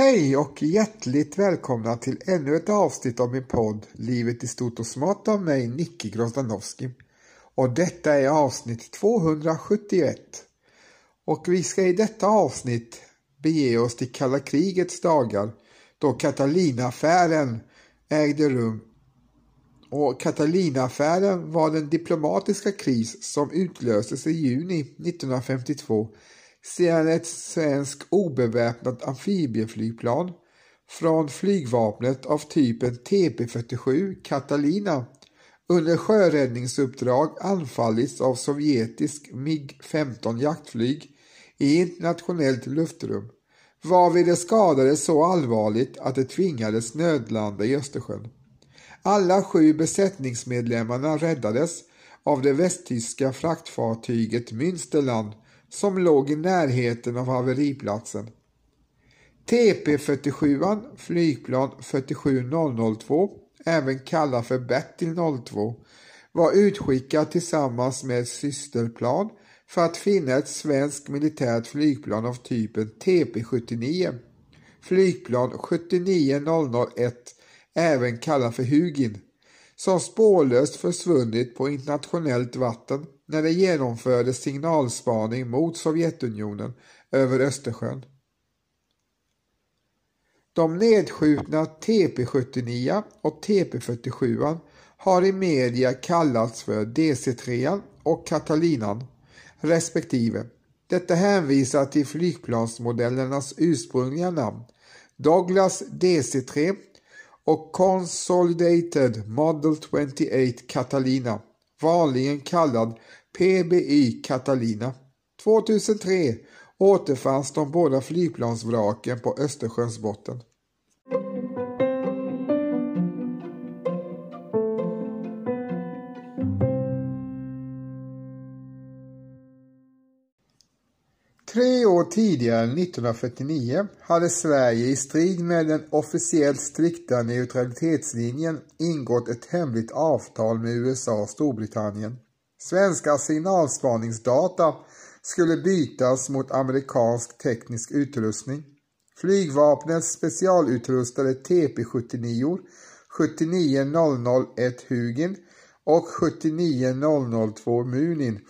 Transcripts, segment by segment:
Hej och hjärtligt välkomna till ännu ett avsnitt av min podd Livet i stort och smått av mig, Nicky Grozdanowski. Och detta är avsnitt 271. Och vi ska i detta avsnitt bege oss till kalla krigets dagar då Catalinaaffären ägde rum. Och Catalinaaffären var den diplomatiska kris som utlöstes i juni 1952 sedan ett svenskt obeväpnat amfibieflygplan från flygvapnet av typen TP-47 Catalina under sjöräddningsuppdrag anfallits av sovjetisk MIG-15 jaktflyg i internationellt luftrum, varvid det skadades så allvarligt att det tvingades nödlanda i Östersjön. Alla sju besättningsmedlemmarna räddades av det västtyska fraktfartyget Münsterland som låg i närheten av haveriplatsen. TP47, flygplan 47002, även kallad för Bertil 02, var utskickad tillsammans med systerplan för att finna ett svenskt militärt flygplan av typen TP79, flygplan 79001, även kallad för Hugin, som spårlöst försvunnit på internationellt vatten när det genomfördes signalspaning mot Sovjetunionen över Östersjön. De nedskjutna TP79 och TP47 har i media kallats för DC3 och Catalinan respektive. Detta hänvisar till flygplansmodellernas ursprungliga namn Douglas DC3 och Consolidated Model 28 Catalina, vanligen kallad PBI Catalina. 2003 återfanns de båda flygplansvraken på Östersjöns botten. Tre år tidigare, 1949, hade Sverige i strid med den officiellt strikta neutralitetslinjen ingått ett hemligt avtal med USA och Storbritannien. Svenska signalspaningsdata skulle bytas mot amerikansk teknisk utrustning. Flygvapnets specialutrustade TP-79 79001 Hugin och 79002 Munin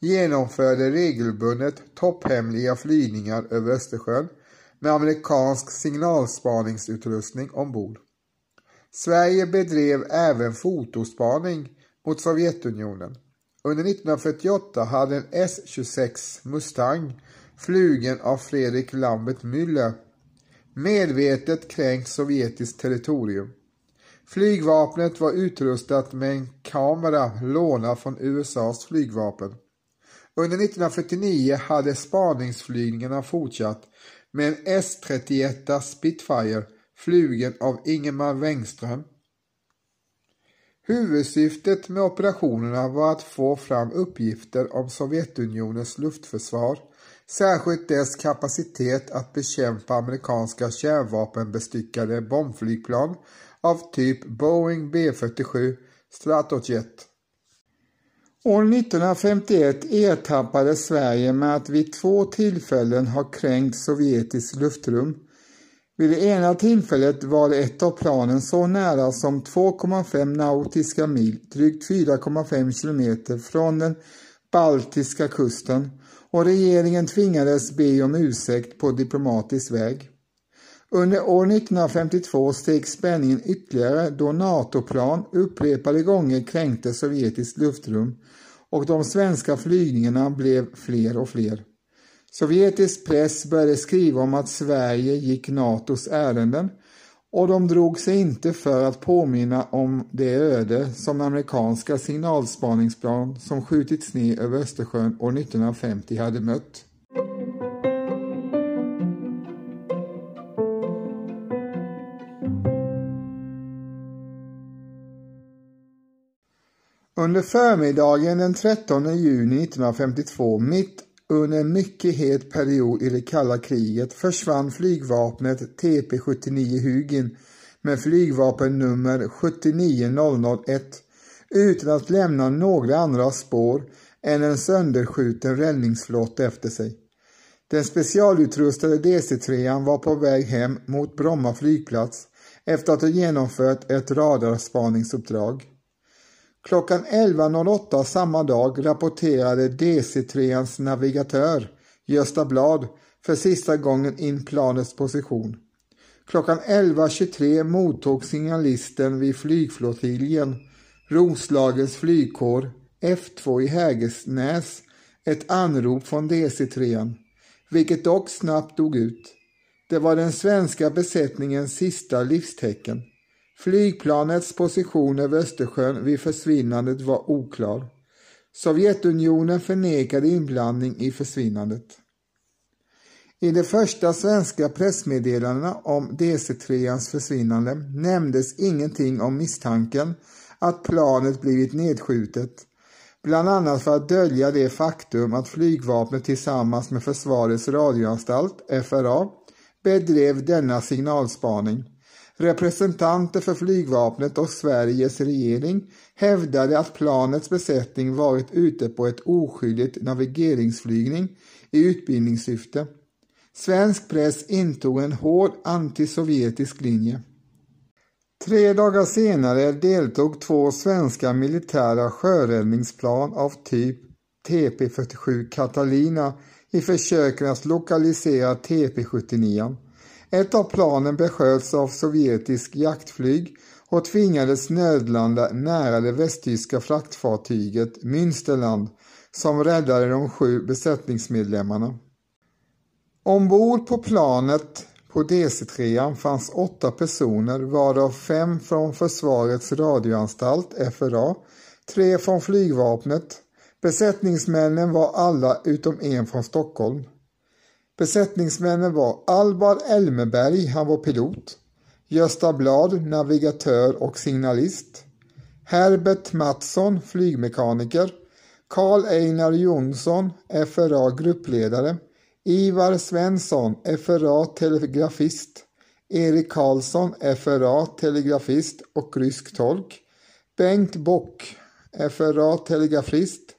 genomförde regelbundet topphemliga flygningar över Östersjön med amerikansk signalspaningsutrustning ombord. Sverige bedrev även fotospaning mot Sovjetunionen. Under 1948 hade en S-26 Mustang flugen av Fredrik Lambert Müller medvetet kränkt sovjetiskt territorium. Flygvapnet var utrustat med en kamera lånad från USAs flygvapen. Under 1949 hade spaningsflygningarna fortsatt med en S-31 Spitfire flugen av Ingemar Wengström Huvudsyftet med operationerna var att få fram uppgifter om Sovjetunionens luftförsvar, särskilt dess kapacitet att bekämpa amerikanska kärnvapenbestyckade bombflygplan av typ Boeing B-47 Stratojet. År 1951 ertappades Sverige med att vid två tillfällen ha kränkt sovjetiskt luftrum vid det ena tillfället var ett av planen så nära som 2,5 nautiska mil, drygt 4,5 kilometer från den baltiska kusten och regeringen tvingades be om ursäkt på diplomatisk väg. Under år 1952 steg spänningen ytterligare då NATO-plan upprepade gånger kränkte sovjetiskt luftrum och de svenska flygningarna blev fler och fler. Sovjetisk press började skriva om att Sverige gick NATOs ärenden och de drog sig inte för att påminna om det öde som amerikanska signalspaningsplan som skjutits ner över Östersjön år 1950 hade mött. Under förmiddagen den 13 juni 1952, mitt under en mycket het period i det kalla kriget försvann flygvapnet TP-79 Hugin med flygvapennummer 79001 utan att lämna några andra spår än en sönderskjuten räddningsflott efter sig. Den specialutrustade DC-3 var på väg hem mot Bromma flygplats efter att ha genomfört ett radarspaningsuppdrag. Klockan 11.08 samma dag rapporterade DC-3ans navigatör Gösta Blad för sista gången in planets position. Klockan 11.23 mottog signalisten vid flygflottiljen Roslagens flygkår F2 i Hägernäs ett anrop från DC-3, vilket dock snabbt dog ut. Det var den svenska besättningens sista livstecken. Flygplanets position över Östersjön vid försvinnandet var oklar. Sovjetunionen förnekade inblandning i försvinnandet. I de första svenska pressmeddelandena om DC-3ans försvinnande nämndes ingenting om misstanken att planet blivit nedskjutet, bland annat för att dölja det faktum att flygvapnet tillsammans med Försvarets radioanstalt, FRA, bedrev denna signalspaning. Representanter för flygvapnet och Sveriges regering hävdade att planets besättning varit ute på ett oskyldigt navigeringsflygning i utbildningssyfte. Svensk press intog en hård antisovjetisk linje. Tre dagar senare deltog två svenska militära sjöräddningsplan av typ TP47 Catalina i försöken att lokalisera TP79. Ett av planen besköts av sovjetisk jaktflyg och tvingades nödlanda nära det västtyska fraktfartyget Münsterland som räddade de sju besättningsmedlemmarna. Ombord på planet på DC-3 fanns åtta personer varav fem från Försvarets radioanstalt, FRA, tre från flygvapnet. Besättningsmännen var alla utom en från Stockholm. Besättningsmännen var Alvar Elmeberg, han var pilot, Gösta Blad, navigatör och signalist, Herbert Mattsson, flygmekaniker, Karl Einar Jonsson, FRA gruppledare, Ivar Svensson, FRA telegrafist, Erik Karlsson, FRA telegrafist och rysk tolk, Bengt Bock, FRA telegrafist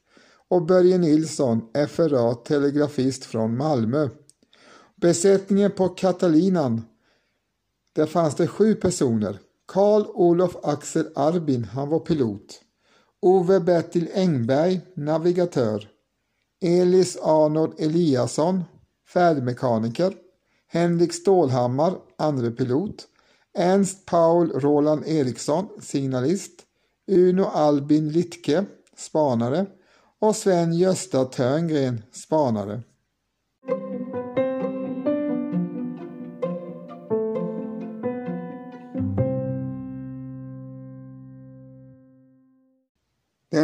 och Börje Nilsson, FRA telegrafist från Malmö. Besättningen på Katalinan, där fanns det sju personer. Karl Olof Axel Arbin, han var pilot. Ove Bertil Engberg, navigatör. Elis Arnold Eliasson, färdmekaniker. Henrik Stålhammar, andre pilot. Ernst Paul Roland Eriksson, signalist. Uno Albin Littke, spanare. Och Sven-Gösta Törngren, spanare.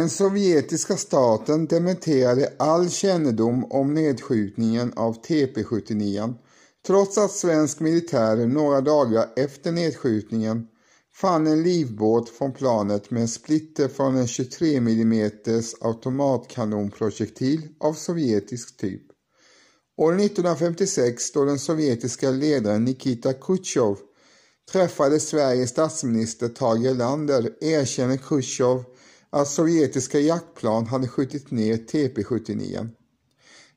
Den sovjetiska staten dementerade all kännedom om nedskjutningen av TP79 trots att svensk militär några dagar efter nedskjutningen fann en livbåt från planet med en splitter från en 23 mm automatkanonprojektil av sovjetisk typ. År 1956 då den sovjetiska ledaren Nikita Khrushchev träffade Sveriges statsminister Tage Erlander erkänner Khrushchev att sovjetiska jaktplan hade skjutit ner TP79.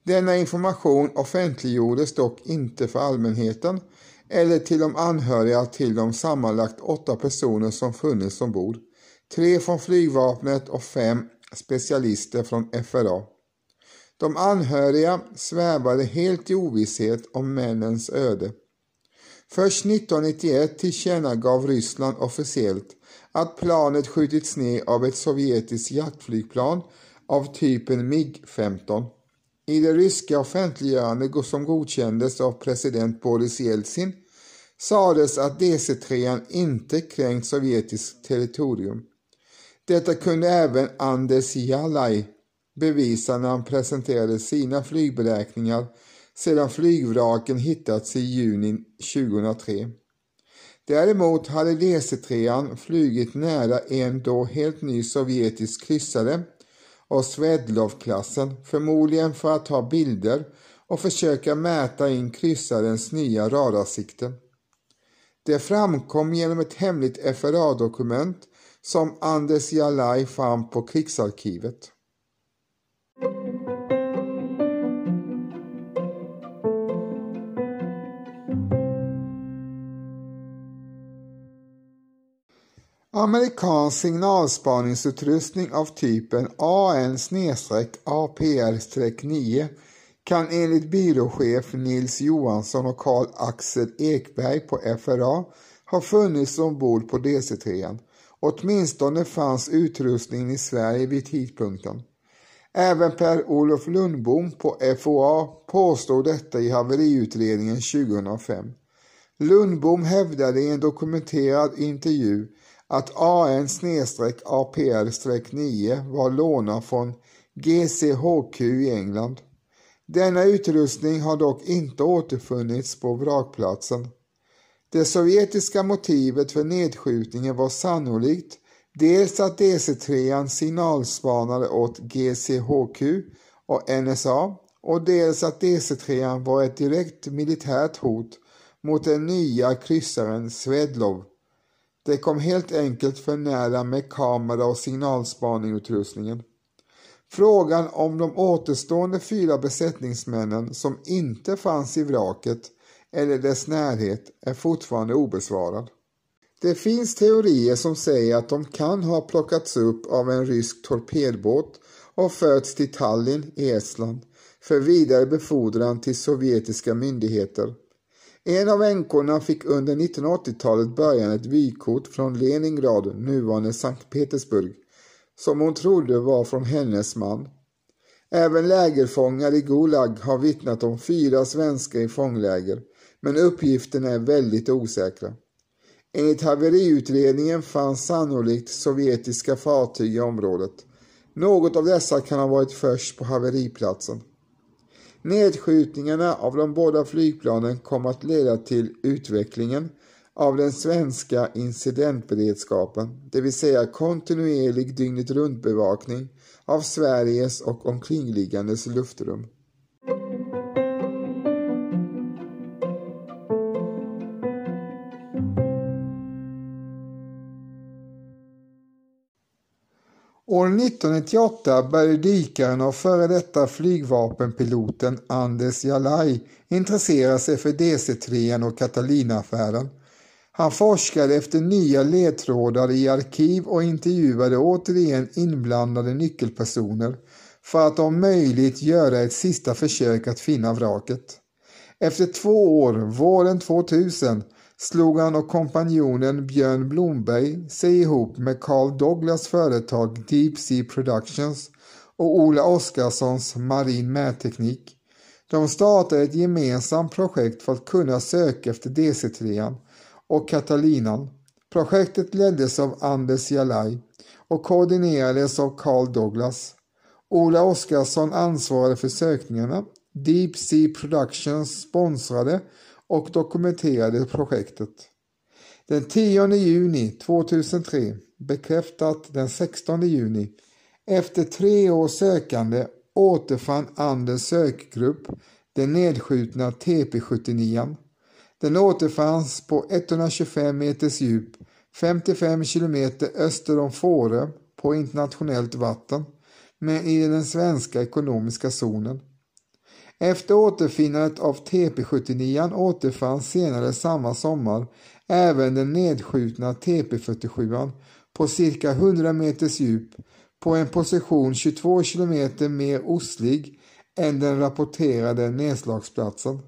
Denna information offentliggjordes dock inte för allmänheten eller till de anhöriga till de sammanlagt åtta personer som funnits ombord, tre från flygvapnet och fem specialister från FRA. De anhöriga svävade helt i ovisshet om männens öde. Först 1991 tillkännagav Ryssland officiellt att planet skjutits ner av ett sovjetiskt jaktflygplan av typen MiG-15. I det ryska offentliggörande som godkändes av president Boris Jeltsin sades att DC-3 inte kränkt sovjetiskt territorium. Detta kunde även Anders Jalaj bevisa när han presenterade sina flygberäkningar sedan flygvraken hittats i juni 2003. Däremot hade DC-3 flugit nära en då helt ny sovjetisk kryssare av Sverdlov-klassen, förmodligen för att ta bilder och försöka mäta in kryssarens nya radarsikte. Det framkom genom ett hemligt FRA-dokument som Anders Jalaj fann på krigsarkivet. Amerikansk signalspaningsutrustning av typen AN-APR-9 kan enligt byråchef Nils Johansson och Carl Axel Ekberg på FRA ha funnits ombord på DC-3. Åtminstone fanns utrustningen i Sverige vid tidpunkten. Även Per-Olof Lundbom på FOA påstod detta i haveriutredningen 2005. Lundbom hävdade i en dokumenterad intervju att AN-APR-9 var lånad från GCHQ i England. Denna utrustning har dock inte återfunnits på vrakplatsen. Det sovjetiska motivet för nedskjutningen var sannolikt dels att DC-3 signalspanade åt GCHQ och NSA och dels att DC-3 var ett direkt militärt hot mot den nya kryssaren Svedlov. Det kom helt enkelt för nära med kamera och signalspaningutrustningen. Frågan om de återstående fyra besättningsmännen som inte fanns i vraket eller dess närhet är fortfarande obesvarad. Det finns teorier som säger att de kan ha plockats upp av en rysk torpedbåt och förts till Tallinn i Estland för vidare befordran till sovjetiska myndigheter. En av änkorna fick under 1980-talet början ett vykort från Leningrad, nuvarande Sankt Petersburg, som hon trodde var från hennes man. Även lägerfångar i Gulag har vittnat om fyra svenskar i fångläger, men uppgifterna är väldigt osäkra. Enligt haveriutredningen fanns sannolikt sovjetiska fartyg i området. Något av dessa kan ha varit först på haveriplatsen. Nedskjutningarna av de båda flygplanen kom att leda till utvecklingen av den svenska incidentberedskapen, det vill säga kontinuerlig dygnet runt bevakning av Sveriges och omkringliggandes luftrum. År 1998 började dykaren och före detta flygvapenpiloten Anders Jalaj intressera sig för DC-3 och Catalina-affären. Han forskade efter nya ledtrådar i arkiv och intervjuade återigen inblandade nyckelpersoner för att om möjligt göra ett sista försök att finna vraket. Efter två år, våren 2000, slog han och kompanjonen Björn Blomberg sig ihop med Carl Douglas företag Deep Sea Productions och Ola Oskarssons Marin Mätteknik. De startade ett gemensamt projekt för att kunna söka efter DC-3 och Catalinan. Projektet leddes av Anders Jalaj och koordinerades av Carl Douglas. Ola Oskarsson ansvarade för sökningarna. Deep Sea Productions sponsrade och dokumenterade projektet. Den 10 juni 2003, bekräftat den 16 juni, efter tre års sökande återfann Anders sökgrupp den nedskjutna TP79. Den återfanns på 125 meters djup, 55 kilometer öster om Fårö på internationellt vatten, men i den svenska ekonomiska zonen. Efter återfinnandet av TP79 återfanns senare samma sommar även den nedskjutna TP47 på cirka 100 meters djup på en position 22 kilometer mer ostlig än den rapporterade nedslagsplatsen.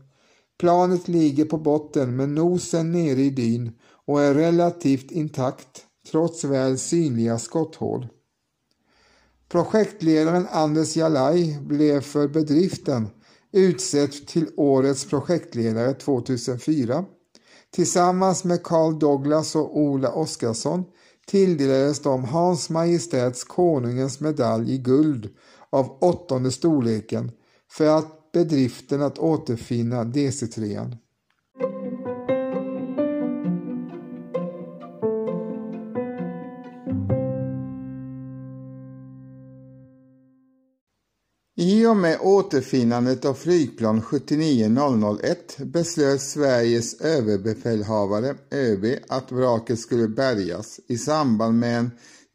Planet ligger på botten med nosen nere i dyn och är relativt intakt trots väl synliga skotthål. Projektledaren Anders Jalaj blev för bedriften utsetts till årets projektledare 2004. Tillsammans med Carl Douglas och Ola Oskarsson tilldelades de Hans Majestäts Konungens medalj i guld av åttonde storleken för att bedriften att återfinna DC-3. Och med återfinnandet av flygplan 79001 beslöt Sveriges överbefälhavare, ÖB, att vraket skulle bärgas i samband med en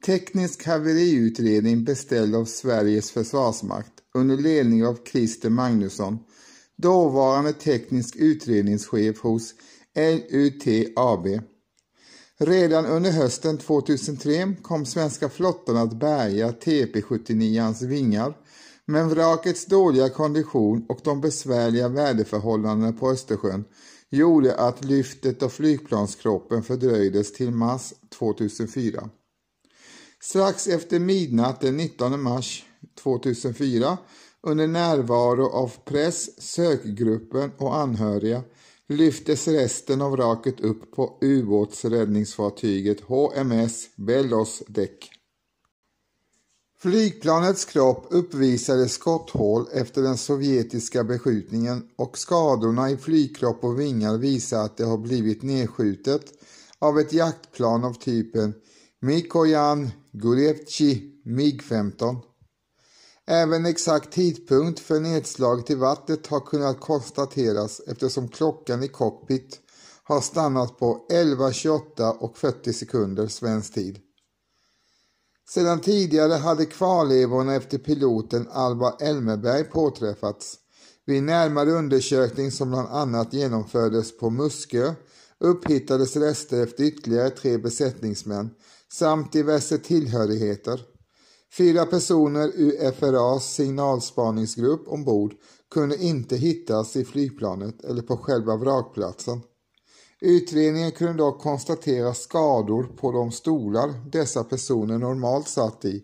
teknisk haveriutredning beställd av Sveriges försvarsmakt under ledning av Christer Magnusson, dåvarande teknisk utredningschef hos LUT AB. Redan under hösten 2003 kom svenska flottan att bärga TP-79ans vingar, men vrakets dåliga kondition och de besvärliga väderförhållandena på Östersjön gjorde att lyftet av flygplanskroppen fördröjdes till mars 2004. Strax efter midnatt den 19 mars 2004 under närvaro av press, sökgruppen och anhöriga lyftes resten av vraket upp på ubåtsräddningsfartyget HMS Bellos däck. Flygplanets kropp uppvisade skotthål efter den sovjetiska beskjutningen och skadorna i flygkropp och vingar visar att det har blivit nedskjutet av ett jaktplan av typen Mikojan Gurevci MiG-15. Även exakt tidpunkt för nedslaget i vattnet har kunnat konstateras eftersom klockan i cockpit har stannat på 11.28 och 40 sekunder svensk tid. Sedan tidigare hade kvarlevorna efter piloten Alva Elmeberg påträffats. Vid närmare undersökning som bland annat genomfördes på Muskö upphittades rester efter ytterligare tre besättningsmän samt diverse tillhörigheter. Fyra personer ur FRAs signalspaningsgrupp ombord kunde inte hittas i flygplanet eller på själva vrakplatsen. Utredningen kunde dock konstatera skador på de stolar dessa personer normalt satt i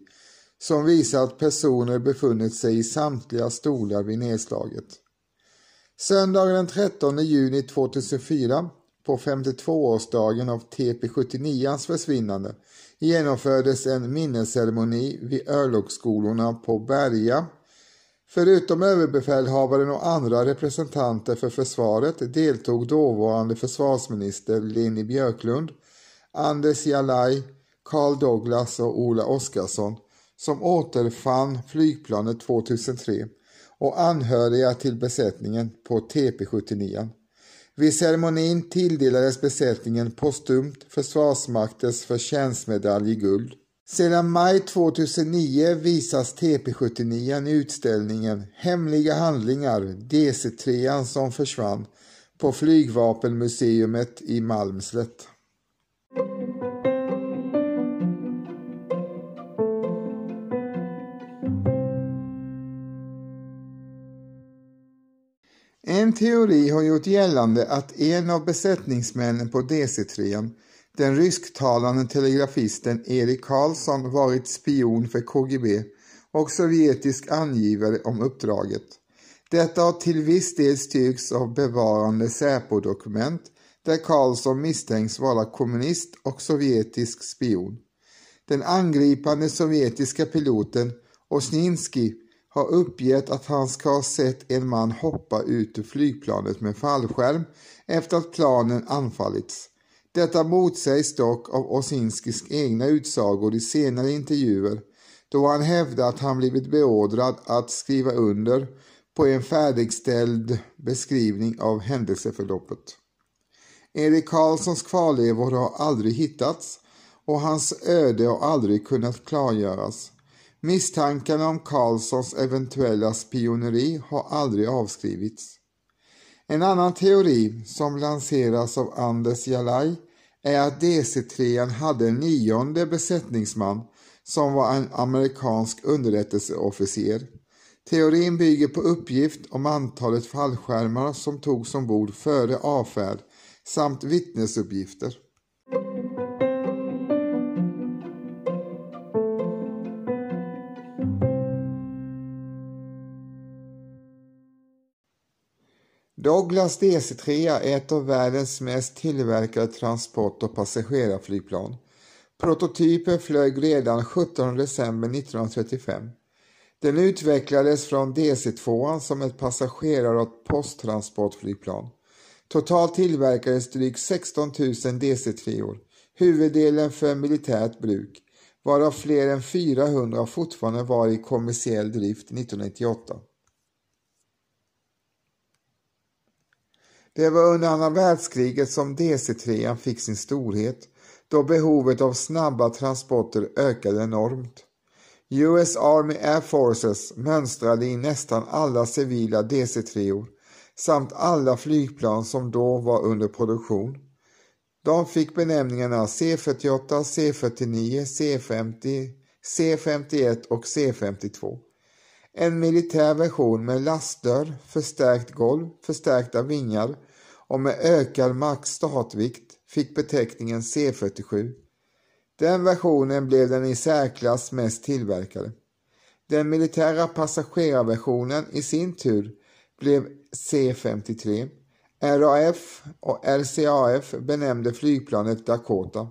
som visar att personer befunnit sig i samtliga stolar vid nedslaget. Söndagen den 13 juni 2004 på 52-årsdagen av TP79ans försvinnande genomfördes en minnesceremoni vid örlogsskolorna på Berga. Förutom överbefälhavaren och andra representanter för försvaret deltog dåvarande försvarsminister Leni Björklund, Anders Jalaj, Carl Douglas och Ola Oskarsson som återfann flygplanet 2003 och anhöriga till besättningen på TP79. Vid ceremonin tilldelades besättningen postumt Försvarsmaktens förtjänstmedalj i guld. Sedan maj 2009 visas TP79 i utställningen Hemliga handlingar DC3 som försvann på Flygvapenmuseet i Malmslätt. En teori har gjort gällande att en av besättningsmännen på DC-3, den rysktalande telegrafisten Erik Karlsson, varit spion för KGB och sovjetisk angivare om uppdraget. Detta har till viss del styrkts av bevarande Säpo-dokument där Karlsson misstänks vara kommunist och sovjetisk spion. Den angripande sovjetiska piloten Osninski har uppgett att han ska ha sett en man hoppa ut ur flygplanet med fallskärm efter att planen anfallits. Detta motsägs dock av Osinskis egna utsagor i senare intervjuer då han hävdar att han blivit beordrad att skriva under på en färdigställd beskrivning av händelseförloppet. Erik Karlssons kvarlevor har aldrig hittats och hans öde har aldrig kunnat klargöras. Misstankarna om Karlssons eventuella spioneri har aldrig avskrivits. En annan teori som lanseras av Anders Jalaj är att DC-3 hade en nionde besättningsman som var en amerikansk underrättelseofficer. Teorin bygger på uppgift om antalet fallskärmar som togs ombord före avfärd samt vittnesuppgifter. Douglas DC-3 är ett av världens mest tillverkade transport och passagerarflygplan. Prototypen flög redan 17 december 1935. Den utvecklades från DC-2 som ett passagerar och posttransportflygplan. Totalt tillverkades drygt 16 000 DC-3, huvuddelen för militärt bruk, varav fler än 400 fortfarande var i kommersiell drift 1998. Det var under andra världskriget som DC-3 fick sin storhet, då behovet av snabba transporter ökade enormt. US Army Air Forces mönstrade in nästan alla civila DC-3 samt alla flygplan som då var under produktion. De fick benämningarna C48, C49, C50, C51 och C52. En militär version med lastdörr, förstärkt golv, förstärkta vingar och med ökad max startvikt fick beteckningen C47. Den versionen blev den i särklass mest tillverkade. Den militära passagerarversionen i sin tur blev C53. RAF och RCAF benämnde flygplanet Dakota.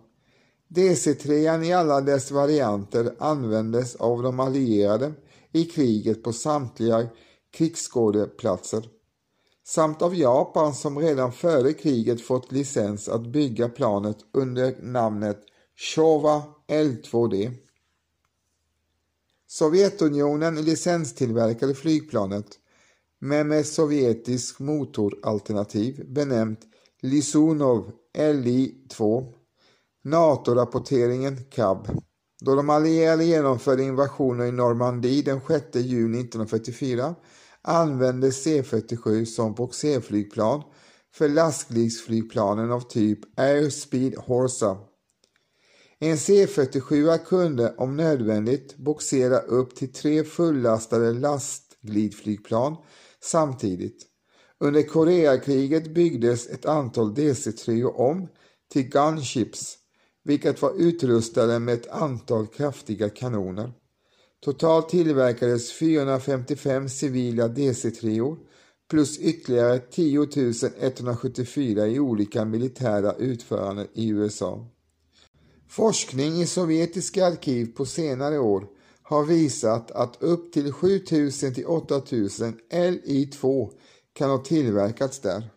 DC-3 i alla dess varianter användes av de allierade i kriget på samtliga krigsskådeplatser samt av Japan som redan före kriget fått licens att bygga planet under namnet Showa L2D. Sovjetunionen licenstillverkade flygplanet men med sovjetisk motoralternativ benämnt Lisunov Li-2. NATO-rapporteringen CAB. Då de allierade genomförde invasionen i Normandie den 6 juni 1944 användes C-47 som boxerflygplan för lastbilsflygplanen av typ Airspeed Horsa. En C-47 kunde om nödvändigt boxera upp till tre fullastade lastglidflygplan samtidigt. Under Koreakriget byggdes ett antal DC-3 om till gunships, vilket var utrustade med ett antal kraftiga kanoner. Totalt tillverkades 455 civila DC-3 plus ytterligare 10 174 i olika militära utföranden i USA. Forskning i sovjetiska arkiv på senare år har visat att upp till 7000 till 8000 Li-2 kan ha tillverkats där.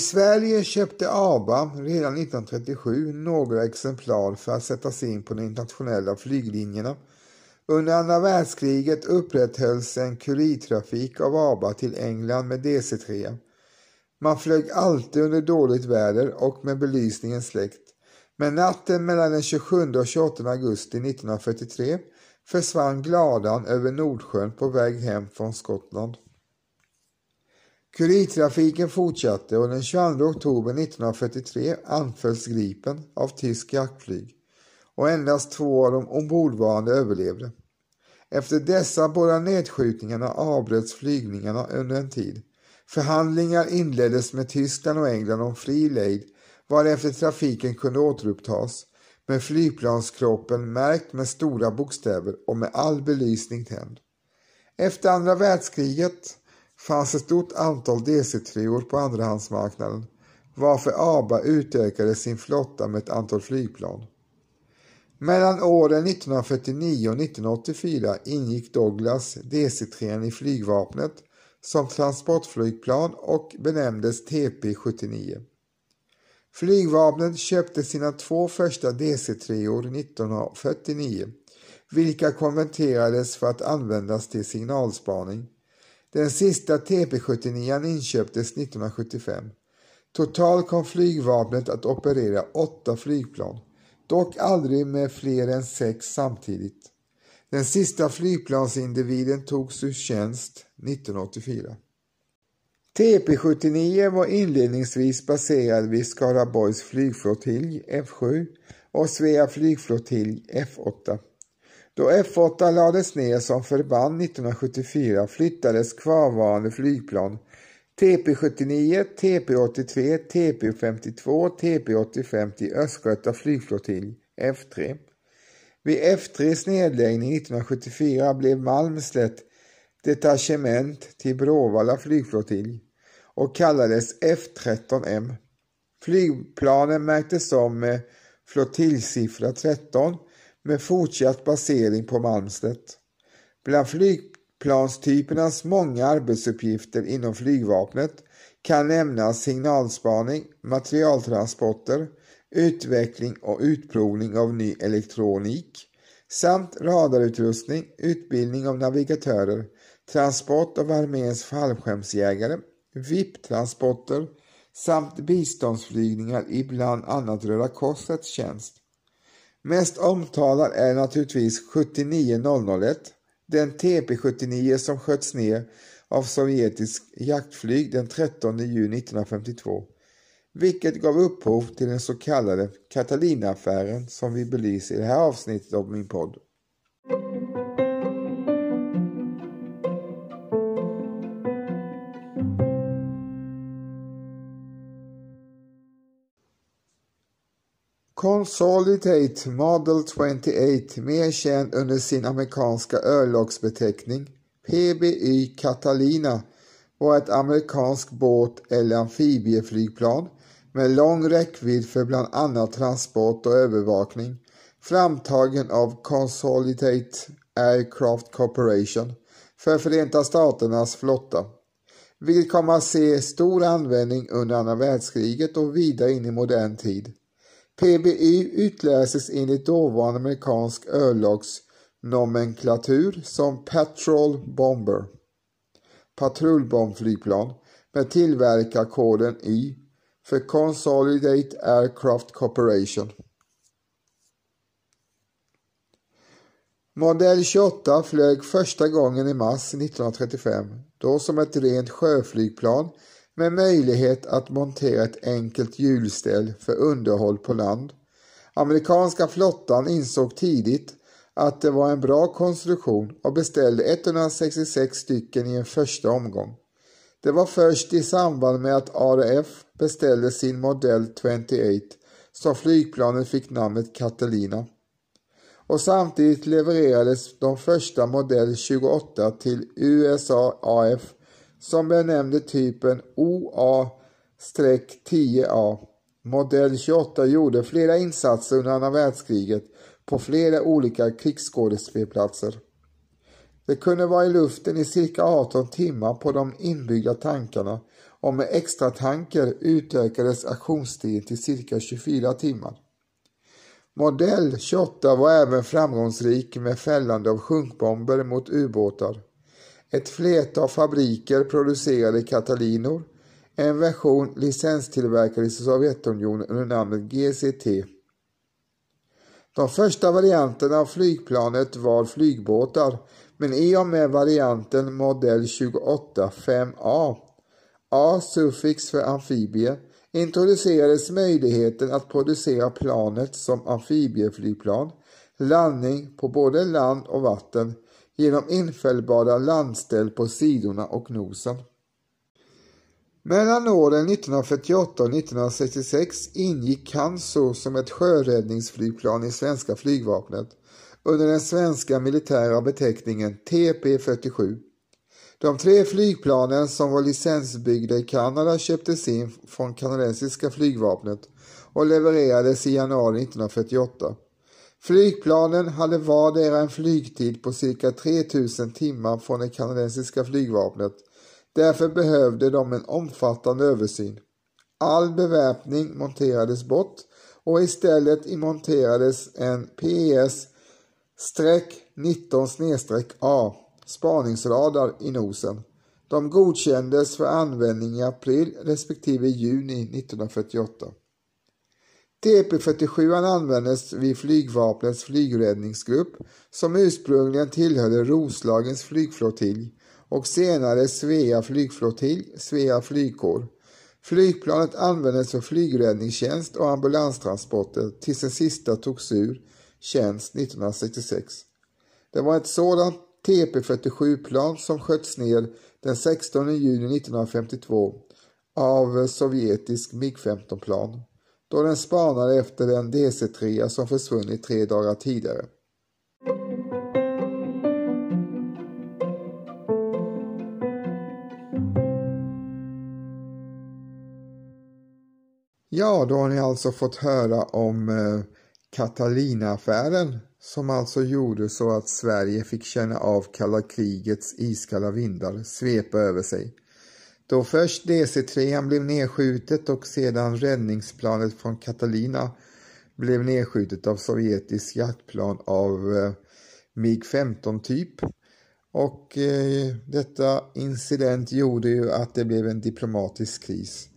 I Sverige köpte ABA redan 1937 några exemplar för att sättas in på de internationella flyglinjerna. Under andra världskriget upprätthölls en kurirtrafik av ABA till England med DC-3. Man flög alltid under dåligt väder och med belysningen släckt. Men natten mellan den 27 och 28 augusti 1943 försvann Gladan över Nordsjön på väg hem från Skottland. Kurirtrafiken fortsatte och den 22 oktober 1943 anfölls Gripen av tysk jaktflyg och endast två av de ombordvarande överlevde. Efter dessa båda nedskjutningarna avbröts flygningarna under en tid. Förhandlingar inleddes med Tyskland och England om fri lejd varefter trafiken kunde återupptas med flygplanskroppen märkt med stora bokstäver och med all belysning tänd. Efter andra världskriget fanns ett stort antal DC-3 på andrahandsmarknaden varför ABA utökade sin flotta med ett antal flygplan. Mellan åren 1949 och 1984 ingick Douglas DC-3 i flygvapnet som transportflygplan och benämndes TP-79. Flygvapnet köpte sina två första DC-3 1949 vilka konverterades för att användas till signalspaning. Den sista TP79 inköptes 1975. Totalt kom flygvapnet att operera åtta flygplan, dock aldrig med fler än sex samtidigt. Den sista flygplansindividen togs ur tjänst 1984. TP79 var inledningsvis baserad vid Skaraborgs flygflottilj F7 och Svea flygflottilj F8. Då F8 lades ner som förband 1974 flyttades kvarvarande flygplan TP79, TP83, TP52, TP85 till Östgöta flygflottilj F3. Vid F3s nedläggning 1974 blev Malmslätt detachement till Bråvalla flygflottilj och kallades F13M. Flygplanen märktes om med eh, flottiljsiffra 13 med fortsatt basering på Malmstedt. Bland flygplanstypernas många arbetsuppgifter inom flygvapnet kan nämnas signalspaning, materialtransporter, utveckling och utprovning av ny elektronik samt radarutrustning, utbildning av navigatörer, transport av arméns fallskärmsjägare, VIP-transporter samt biståndsflygningar i bland annat Röda Korsets tjänst. Mest omtalad är naturligtvis 79001, den TP-79 som sköts ner av sovjetisk jaktflyg den 13 juni 1952, vilket gav upphov till den så kallade Catalina-affären som vi belyser i det här avsnittet av min podd. Consolidate Model 28, mer känd under sin amerikanska örlogsbeteckning PBY Catalina, var ett amerikanskt båt eller amfibieflygplan med lång räckvidd för bland annat transport och övervakning, framtagen av Consolidate Aircraft Corporation för Förenta Staternas flotta, vilket kom att se stor användning under andra världskriget och vidare in i modern tid. PBI utlöses enligt dåvarande amerikansk örlogsnomenklatur som Patrol Bomber, patrullbombflygplan med tillverkarkoden Y för Consolidate Aircraft Corporation. Modell 28 flög första gången i mars 1935, då som ett rent sjöflygplan med möjlighet att montera ett enkelt hjulställ för underhåll på land. Amerikanska flottan insåg tidigt att det var en bra konstruktion och beställde 166 stycken i en första omgång. Det var först i samband med att RAF beställde sin modell 28 som flygplanet fick namnet Catalina. Och samtidigt levererades de första modell 28 till USA AF som benämnde typen OA-10A. Modell 28 gjorde flera insatser under andra världskriget på flera olika krigsskådespelplatser. Det kunde vara i luften i cirka 18 timmar på de inbyggda tankarna och med extra tanker utökades aktionstiden till cirka 24 timmar. Modell 28 var även framgångsrik med fällande av sjunkbomber mot ubåtar. Ett flertal fabriker producerade Catalinor, en version licenstillverkad i Sovjetunionen under namnet GCT. De första varianterna av flygplanet var flygbåtar, men i och med varianten modell 28 5A, A suffix för amfibie, introducerades möjligheten att producera planet som amfibieflygplan, landning på både land och vatten genom infällbara landställ på sidorna och nosen. Mellan åren 1948 och 1966 ingick Kanso som ett sjöräddningsflygplan i svenska flygvapnet under den svenska militära beteckningen TP47. De tre flygplanen som var licensbyggda i Kanada köptes in från kanadensiska flygvapnet och levererades i januari 1948. Flygplanen hade vardera en flygtid på cirka 3000 timmar från det kanadensiska flygvapnet. Därför behövde de en omfattande översyn. All beväpning monterades bort och istället monterades en PES-19-A spaningsradar i nosen. De godkändes för användning i april respektive juni 1948. TP47 användes vid flygvapnets flygräddningsgrupp som ursprungligen tillhörde Roslagens flygflottilj och senare Svea flygflottilj, Svea flygkår. Flygplanet användes för flygräddningstjänst och ambulanstransporter tills den sista togs ur tjänst 1966. Det var ett sådant TP47-plan som sköts ner den 16 juni 1952 av sovjetisk MIG-15-plan då den spanade efter en DC-3 som försvunnit tre dagar tidigare. Ja, då har ni alltså fått höra om eh, Catalina-affären som alltså gjorde så att Sverige fick känna av kalla krigets iskalla vindar svepa över sig. Då först DC-3 blev nedskjutet och sedan räddningsplanet från Catalina blev nedskjutet av sovjetisk jaktplan av eh, MIG-15 typ. Och eh, detta incident gjorde ju att det blev en diplomatisk kris.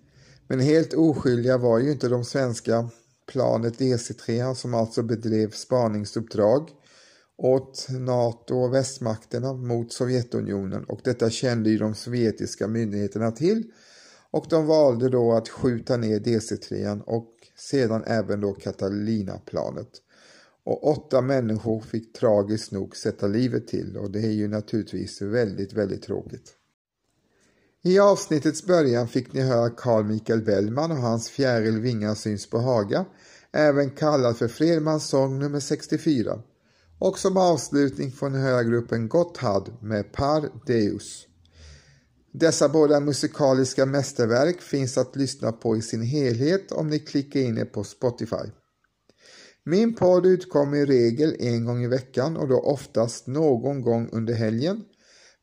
Men helt oskyldiga var ju inte de svenska planet DC-3 som alltså bedrev spaningsuppdrag åt NATO och västmakterna mot Sovjetunionen och detta kände ju de sovjetiska myndigheterna till och de valde då att skjuta ner DC-3 och sedan även då Catalina-planet. Och åtta människor fick tragiskt nog sätta livet till och det är ju naturligtvis väldigt, väldigt tråkigt. I avsnittets början fick ni höra Carl Michael Bellman och hans Fjäril Vingar syns på Haga, även kallad för Fredmans sång nummer 64. Och som avslutning får ni höra gruppen Gotthard med Par Deus. Dessa båda musikaliska mästerverk finns att lyssna på i sin helhet om ni klickar in er på Spotify. Min podd utkommer i regel en gång i veckan och då oftast någon gång under helgen.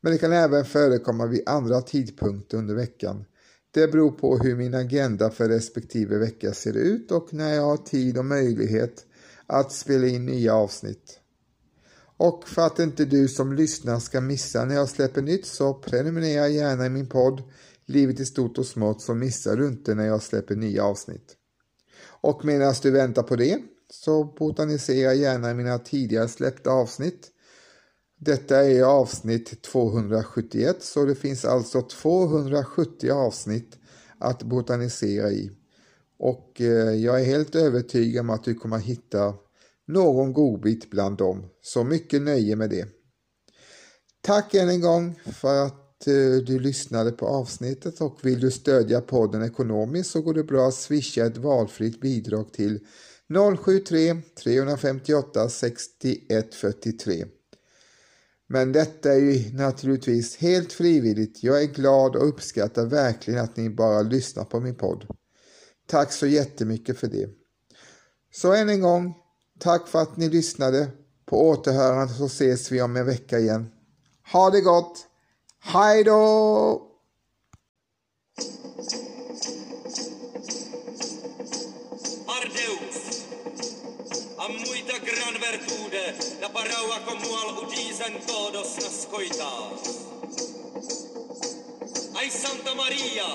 Men det kan även förekomma vid andra tidpunkter under veckan. Det beror på hur min agenda för respektive vecka ser ut och när jag har tid och möjlighet att spela in nya avsnitt. Och för att inte du som lyssnar ska missa när jag släpper nytt så prenumerera gärna i min podd Livet i stort och smått så missar du inte när jag släpper nya avsnitt. Och medan du väntar på det så botanisera gärna i mina tidigare släppta avsnitt. Detta är avsnitt 271 så det finns alltså 270 avsnitt att botanisera i. Och eh, jag är helt övertygad om att du kommer hitta någon godbit bland dem. Så mycket nöje med det. Tack än en gång för att eh, du lyssnade på avsnittet och vill du stödja podden ekonomiskt så går det bra att swisha ett valfritt bidrag till 073 358 61 43. Men detta är ju naturligtvis helt frivilligt. Jag är glad och uppskattar verkligen att ni bara lyssnar på min podd. Tack så jättemycket för det. Så än en gång, Tack för att ni lyssnade. På återhörande så ses vi om en vecka igen. Ha det gott! Hej då! Ardeus, a muita gran vertude da paraua como al udisen todos nas coitas. Ai Santa Maria,